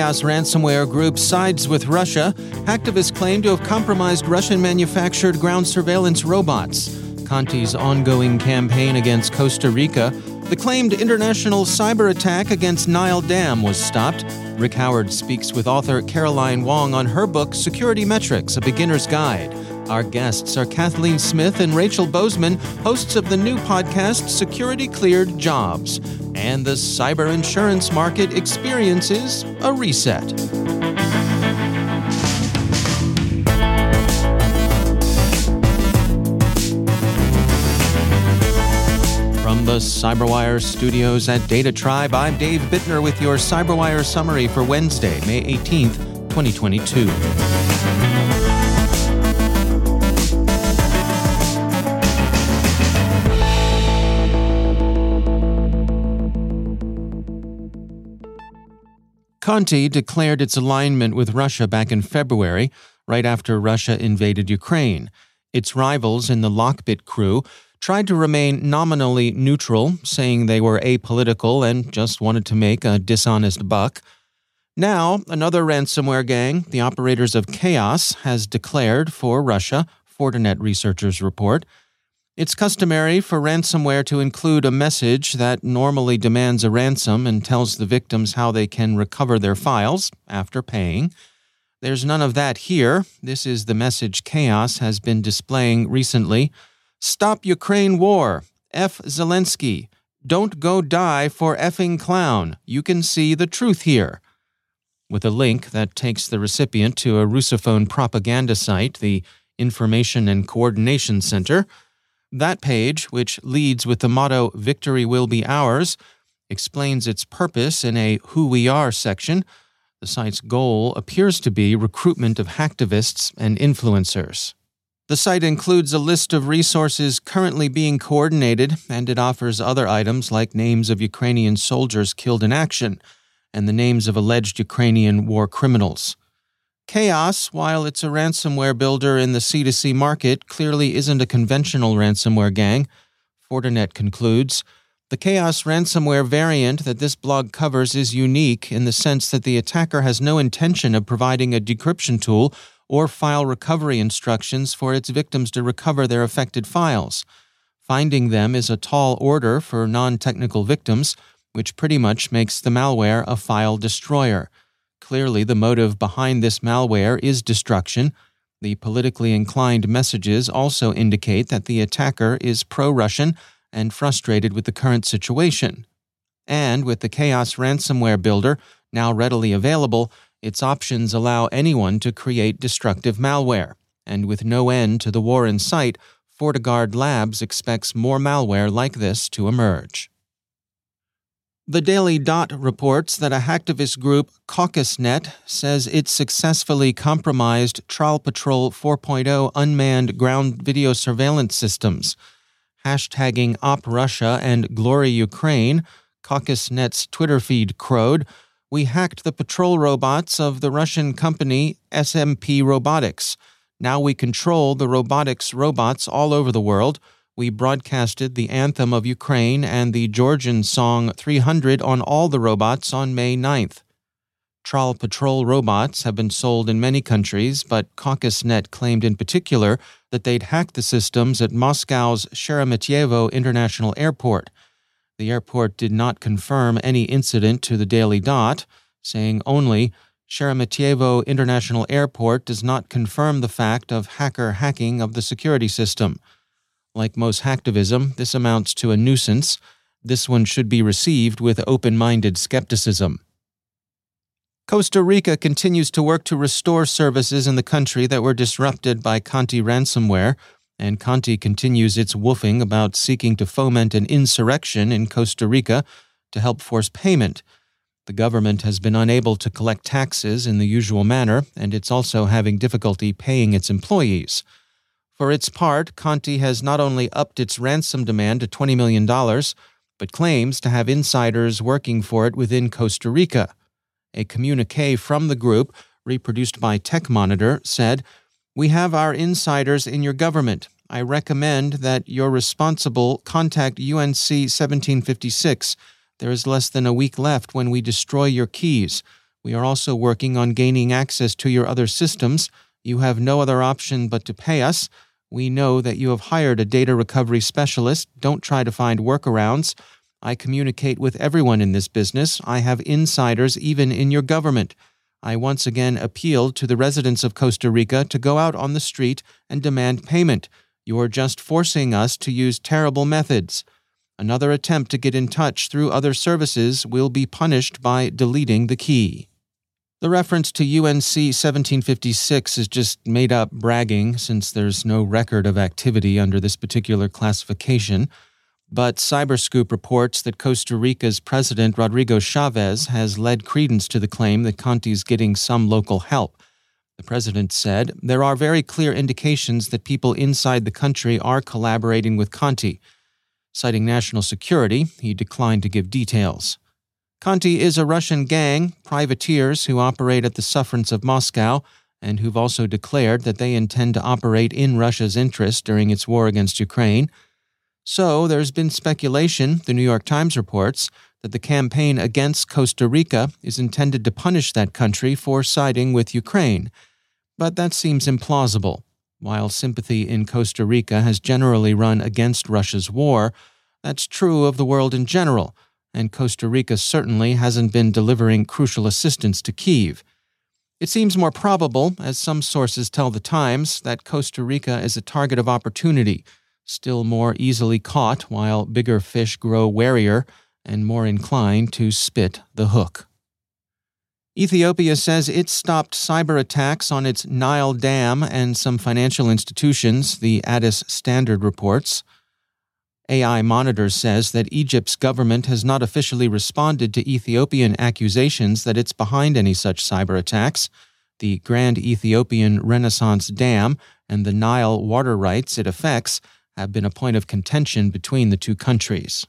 Chaos ransomware group sides with Russia. Hacktivists claim to have compromised Russian manufactured ground surveillance robots. Conti's ongoing campaign against Costa Rica. The claimed international cyber attack against Nile Dam was stopped. Rick Howard speaks with author Caroline Wong on her book Security Metrics A Beginner's Guide. Our guests are Kathleen Smith and Rachel Bozeman, hosts of the new podcast Security Cleared Jobs. And the cyber insurance market experiences a reset. From the CyberWire studios at Data Tribe, I'm Dave Bittner with your CyberWire summary for Wednesday, May 18th, 2022. Conti declared its alignment with Russia back in February, right after Russia invaded Ukraine. Its rivals in the Lockbit crew tried to remain nominally neutral, saying they were apolitical and just wanted to make a dishonest buck. Now, another ransomware gang, the operators of Chaos, has declared for Russia, Fortinet researchers report. It's customary for ransomware to include a message that normally demands a ransom and tells the victims how they can recover their files after paying. There's none of that here. This is the message Chaos has been displaying recently. Stop Ukraine war. F. Zelensky. Don't go die for effing clown. You can see the truth here. With a link that takes the recipient to a Russophone propaganda site, the Information and Coordination Center. That page, which leads with the motto Victory Will Be Ours, explains its purpose in a Who We Are section. The site's goal appears to be recruitment of hacktivists and influencers. The site includes a list of resources currently being coordinated, and it offers other items like names of Ukrainian soldiers killed in action and the names of alleged Ukrainian war criminals. Chaos, while it's a ransomware builder in the C2C market, clearly isn't a conventional ransomware gang. Fortinet concludes The Chaos ransomware variant that this blog covers is unique in the sense that the attacker has no intention of providing a decryption tool or file recovery instructions for its victims to recover their affected files. Finding them is a tall order for non technical victims, which pretty much makes the malware a file destroyer. Clearly, the motive behind this malware is destruction. The politically inclined messages also indicate that the attacker is pro Russian and frustrated with the current situation. And with the Chaos ransomware builder now readily available, its options allow anyone to create destructive malware. And with no end to the war in sight, FortiGuard Labs expects more malware like this to emerge. The Daily Dot reports that a hacktivist group, CaucusNet, says it successfully compromised Trial Patrol 4.0 unmanned ground video surveillance systems. Hashtagging Op Russia and Glory Ukraine, CaucusNet's Twitter feed crowed, we hacked the patrol robots of the Russian company SMP Robotics. Now we control the robotics robots all over the world. We broadcasted the anthem of Ukraine and the Georgian song 300 on all the robots on May 9th. Tral Patrol robots have been sold in many countries, but CaucusNet claimed in particular that they'd hacked the systems at Moscow's Sheremetyevo International Airport. The airport did not confirm any incident to the Daily Dot, saying only Sheremetyevo International Airport does not confirm the fact of hacker hacking of the security system. Like most hacktivism, this amounts to a nuisance. This one should be received with open minded skepticism. Costa Rica continues to work to restore services in the country that were disrupted by Conti ransomware, and Conti continues its woofing about seeking to foment an insurrection in Costa Rica to help force payment. The government has been unable to collect taxes in the usual manner, and it's also having difficulty paying its employees. For its part, Conti has not only upped its ransom demand to $20 million, but claims to have insiders working for it within Costa Rica. A communique from the group, reproduced by Tech Monitor, said, We have our insiders in your government. I recommend that you're responsible contact UNC 1756. There is less than a week left when we destroy your keys. We are also working on gaining access to your other systems. You have no other option but to pay us. We know that you have hired a data recovery specialist. Don't try to find workarounds. I communicate with everyone in this business. I have insiders even in your government. I once again appeal to the residents of Costa Rica to go out on the street and demand payment. You are just forcing us to use terrible methods. Another attempt to get in touch through other services will be punished by deleting the key. The reference to UNC 1756 is just made up bragging since there's no record of activity under this particular classification. But Cyberscoop reports that Costa Rica's President Rodrigo Chaves has led credence to the claim that Conti's getting some local help. The president said, There are very clear indications that people inside the country are collaborating with Conti. Citing national security, he declined to give details. Conti is a Russian gang, privateers who operate at the sufferance of Moscow, and who've also declared that they intend to operate in Russia's interest during its war against Ukraine. So there's been speculation, the New York Times reports, that the campaign against Costa Rica is intended to punish that country for siding with Ukraine. But that seems implausible. While sympathy in Costa Rica has generally run against Russia's war, that's true of the world in general, and Costa Rica certainly hasn't been delivering crucial assistance to Kiev. It seems more probable, as some sources tell the Times, that Costa Rica is a target of opportunity still more easily caught while bigger fish grow warier and more inclined to spit the hook. Ethiopia says it stopped cyber attacks on its Nile Dam and some financial institutions, the Addis Standard reports. Al-Monitor says that Egypt's government has not officially responded to Ethiopian accusations that it's behind any such cyber attacks. The Grand Ethiopian Renaissance Dam and the Nile water rights it affects have been a point of contention between the two countries.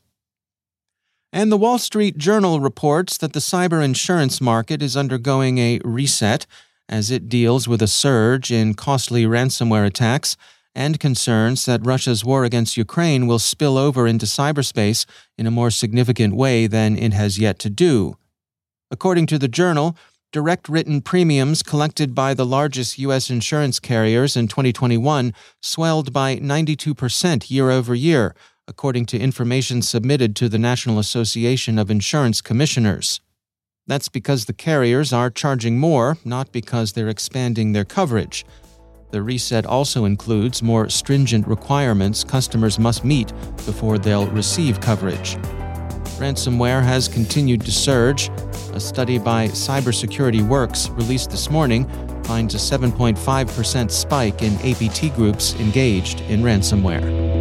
And the Wall Street Journal reports that the cyber insurance market is undergoing a reset as it deals with a surge in costly ransomware attacks and concerns that Russia's war against Ukraine will spill over into cyberspace in a more significant way than it has yet to do. According to the journal, direct written premiums collected by the largest U.S. insurance carriers in 2021 swelled by 92% year over year, according to information submitted to the National Association of Insurance Commissioners. That's because the carriers are charging more, not because they're expanding their coverage. The reset also includes more stringent requirements customers must meet before they'll receive coverage. Ransomware has continued to surge. A study by Cybersecurity Works released this morning finds a 7.5% spike in APT groups engaged in ransomware.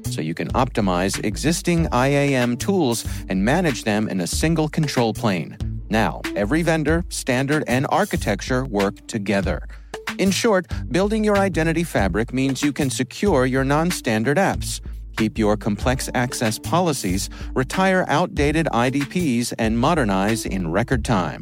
so you can optimize existing IAM tools and manage them in a single control plane. Now, every vendor, standard, and architecture work together. In short, building your identity fabric means you can secure your non standard apps, keep your complex access policies, retire outdated IDPs, and modernize in record time.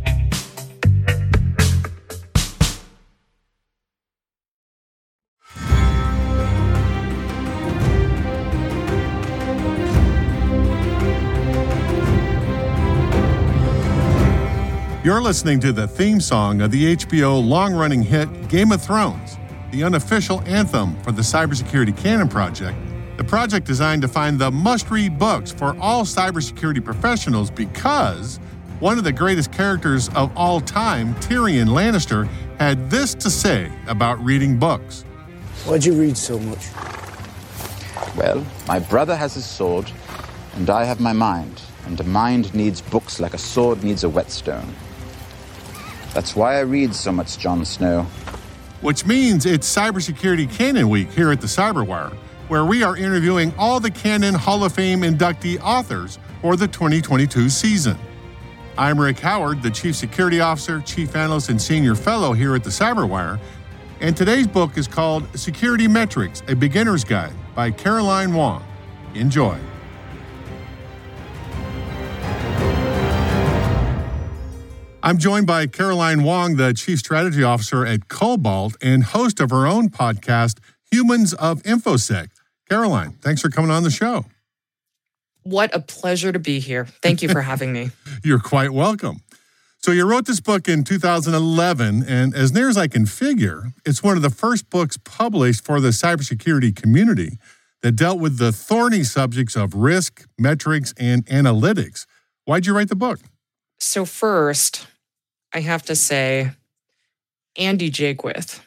You're listening to the theme song of the HBO long running hit Game of Thrones, the unofficial anthem for the Cybersecurity Canon Project, the project designed to find the must read books for all cybersecurity professionals because one of the greatest characters of all time, Tyrion Lannister, had this to say about reading books. Why'd you read so much? Well, my brother has his sword, and I have my mind, and a mind needs books like a sword needs a whetstone. That's why I read so much Jon Snow. Which means it's Cybersecurity Canon Week here at the Cyberwire, where we are interviewing all the Canon Hall of Fame inductee authors for the 2022 season. I'm Rick Howard, the Chief Security Officer, Chief Analyst, and Senior Fellow here at the Cyberwire, and today's book is called Security Metrics A Beginner's Guide by Caroline Wong. Enjoy. I'm joined by Caroline Wong, the Chief Strategy Officer at Cobalt and host of her own podcast, Humans of InfoSec. Caroline, thanks for coming on the show. What a pleasure to be here. Thank you for having me. You're quite welcome. So, you wrote this book in 2011, and as near as I can figure, it's one of the first books published for the cybersecurity community that dealt with the thorny subjects of risk, metrics, and analytics. Why'd you write the book? So, first, I have to say, Andy Jaquith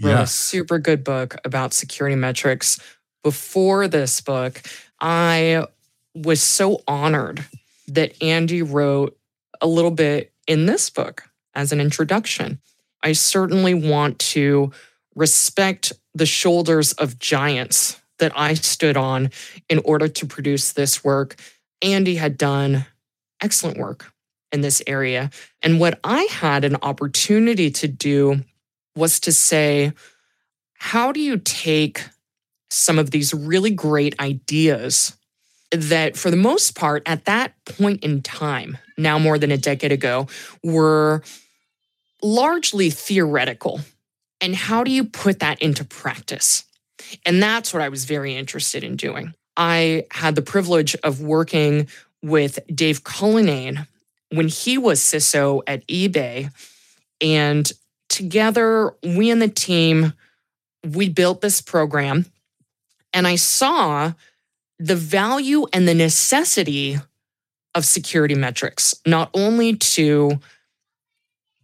wrote yes. a super good book about security metrics. Before this book, I was so honored that Andy wrote a little bit in this book as an introduction. I certainly want to respect the shoulders of giants that I stood on in order to produce this work. Andy had done excellent work in this area. And what I had an opportunity to do was to say, how do you take some of these really great ideas that, for the most part, at that point in time, now more than a decade ago, were largely theoretical? And how do you put that into practice? And that's what I was very interested in doing. I had the privilege of working with Dave Cullinane when he was CISO at eBay. And together, we and the team, we built this program. And I saw the value and the necessity of security metrics, not only to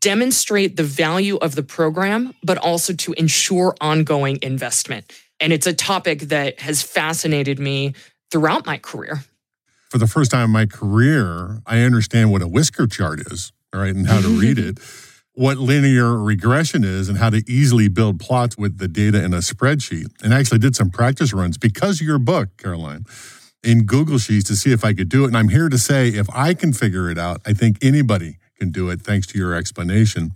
demonstrate the value of the program, but also to ensure ongoing investment. And it's a topic that has fascinated me throughout my career. For the first time in my career, I understand what a whisker chart is, all right, and how to read it, what linear regression is, and how to easily build plots with the data in a spreadsheet. And I actually did some practice runs because of your book, Caroline, in Google Sheets to see if I could do it. And I'm here to say if I can figure it out, I think anybody can do it thanks to your explanation.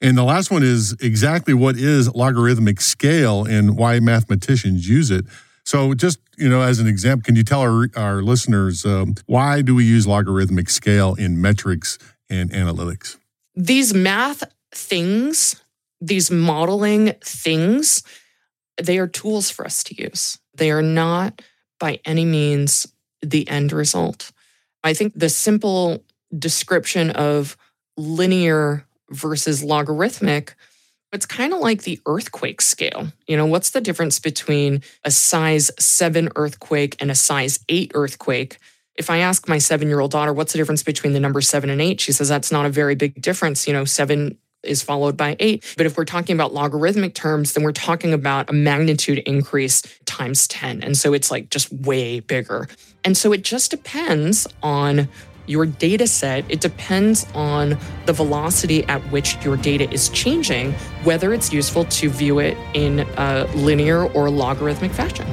And the last one is exactly what is logarithmic scale and why mathematicians use it. So, just you know, as an example, can you tell our our listeners um, why do we use logarithmic scale in metrics and analytics? These math things, these modeling things, they are tools for us to use. They are not by any means the end result. I think the simple description of linear versus logarithmic, it's kind of like the earthquake scale. You know, what's the difference between a size seven earthquake and a size eight earthquake? If I ask my seven year old daughter, what's the difference between the number seven and eight? She says, that's not a very big difference. You know, seven is followed by eight. But if we're talking about logarithmic terms, then we're talking about a magnitude increase times 10. And so it's like just way bigger. And so it just depends on your data set, it depends on the velocity at which your data is changing, whether it's useful to view it in a linear or logarithmic fashion.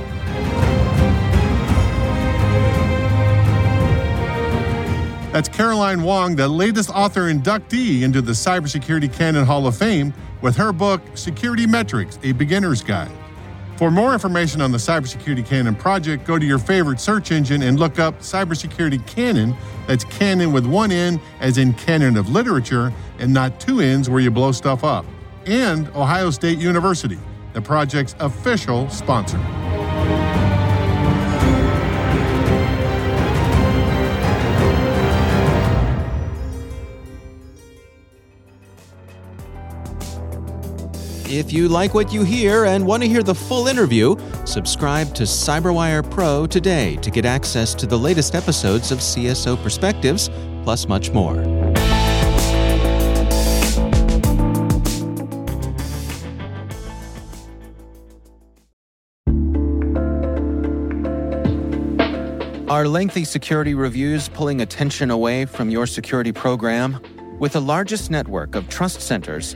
That's Caroline Wong, the latest author inductee into the Cybersecurity Canon Hall of Fame, with her book, Security Metrics A Beginner's Guide. For more information on the Cybersecurity Canon project, go to your favorite search engine and look up Cybersecurity Canon. That's canon with one N, as in canon of literature, and not two N's where you blow stuff up. And Ohio State University, the project's official sponsor. If you like what you hear and want to hear the full interview, subscribe to Cyberwire Pro today to get access to the latest episodes of CSO Perspectives, plus much more. Are lengthy security reviews pulling attention away from your security program? With the largest network of trust centers,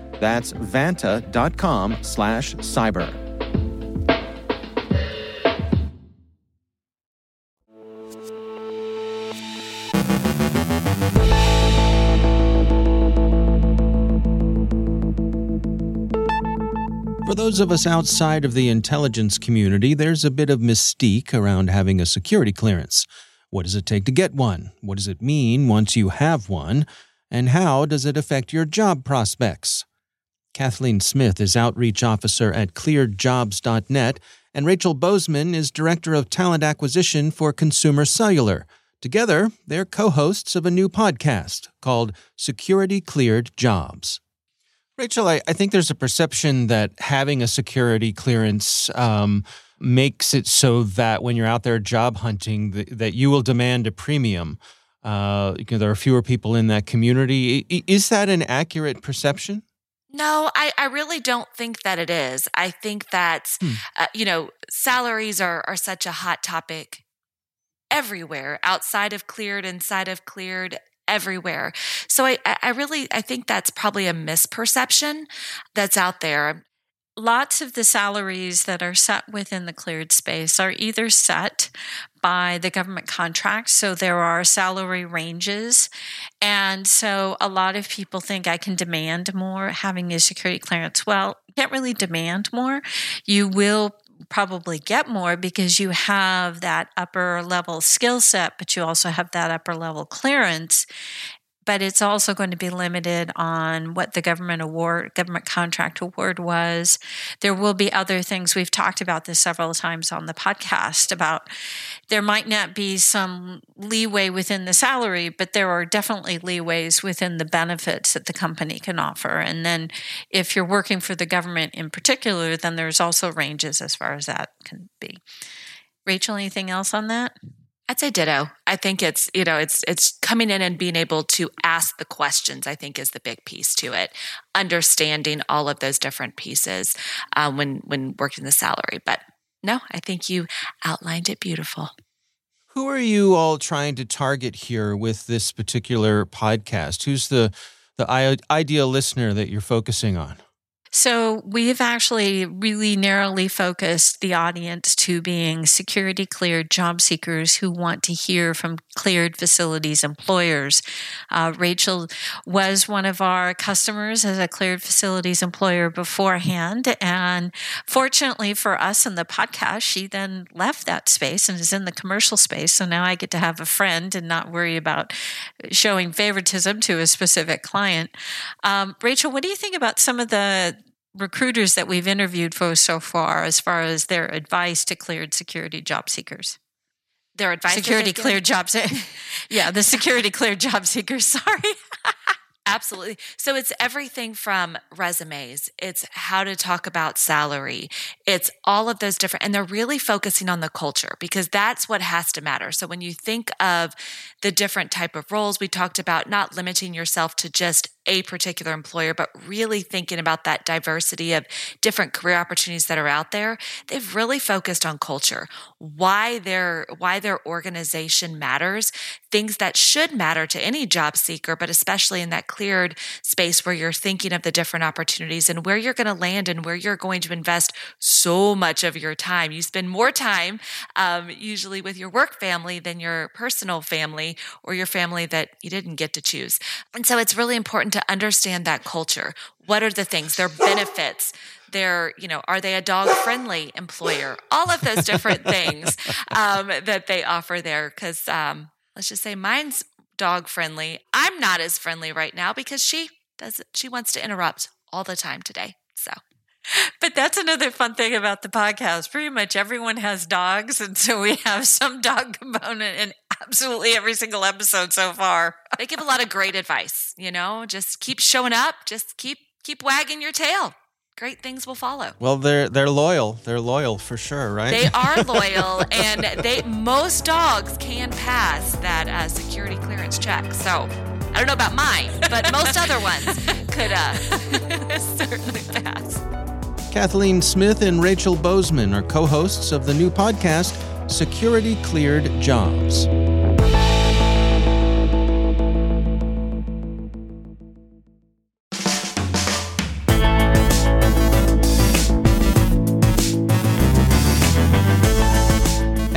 That's vanta.com slash cyber. For those of us outside of the intelligence community, there's a bit of mystique around having a security clearance. What does it take to get one? What does it mean once you have one? And how does it affect your job prospects? Kathleen Smith is Outreach Officer at clearedjobs.net, and Rachel Bozeman is Director of Talent Acquisition for Consumer Cellular. Together, they're co hosts of a new podcast called Security Cleared Jobs. Rachel, I, I, think there's a perception that having a security clearance um, makes it so that when you're out there job hunting, that, that you will demand a premium. Uh, you know, there are fewer people in that community. Is that an accurate perception? No, I, I really don't think that it is. I think that, hmm. uh, you know, salaries are, are such a hot topic everywhere, outside of cleared, inside of cleared, everywhere. So I, I really, I think that's probably a misperception that's out there lots of the salaries that are set within the cleared space are either set by the government contracts. So there are salary ranges. And so a lot of people think I can demand more having a security clearance. Well, you can't really demand more. You will probably get more because you have that upper level skill set, but you also have that upper level clearance. But it's also going to be limited on what the government award, government contract award was. There will be other things. We've talked about this several times on the podcast about there might not be some leeway within the salary, but there are definitely leeways within the benefits that the company can offer. And then if you're working for the government in particular, then there's also ranges as far as that can be. Rachel, anything else on that? I'd say ditto. I think it's you know it's it's coming in and being able to ask the questions. I think is the big piece to it. Understanding all of those different pieces uh, when when working the salary. But no, I think you outlined it beautiful. Who are you all trying to target here with this particular podcast? Who's the the ideal listener that you're focusing on? So we've actually really narrowly focused the audience to being security cleared job seekers who want to hear from cleared facilities employers. Uh, Rachel was one of our customers as a cleared facilities employer beforehand. And fortunately for us in the podcast, she then left that space and is in the commercial space. So now I get to have a friend and not worry about showing favoritism to a specific client. Um, Rachel, what do you think about some of the recruiters that we've interviewed for so far as far as their advice to cleared security job seekers? Their advice security cleared job yeah, the security cleared job seekers. Sorry. Absolutely. So it's everything from resumes, it's how to talk about salary, it's all of those different, and they're really focusing on the culture because that's what has to matter. So when you think of the different type of roles, we talked about not limiting yourself to just a particular employer, but really thinking about that diversity of different career opportunities that are out there. They've really focused on culture, why their why their organization matters, things that should matter to any job seeker, but especially in that cleared space where you're thinking of the different opportunities and where you're going to land and where you're going to invest so much of your time. You spend more time um, usually with your work family than your personal family or your family that you didn't get to choose. And so it's really important important to understand that culture. What are the things, their benefits, their, you know, are they a dog friendly employer? All of those different things um, that they offer there. Because um, let's just say mine's dog friendly. I'm not as friendly right now because she does, she wants to interrupt all the time today. So. But that's another fun thing about the podcast. Pretty much everyone has dogs. And so we have some dog component in absolutely every single episode so far. they give a lot of great advice, you know, just keep showing up, just keep keep wagging your tail. Great things will follow. Well, they're they're loyal. They're loyal for sure, right? They are loyal, and they most dogs can pass that uh, security clearance check. So I don't know about mine, but most other ones could uh, certainly pass. Kathleen Smith and Rachel Bozeman are co hosts of the new podcast, Security Cleared Jobs.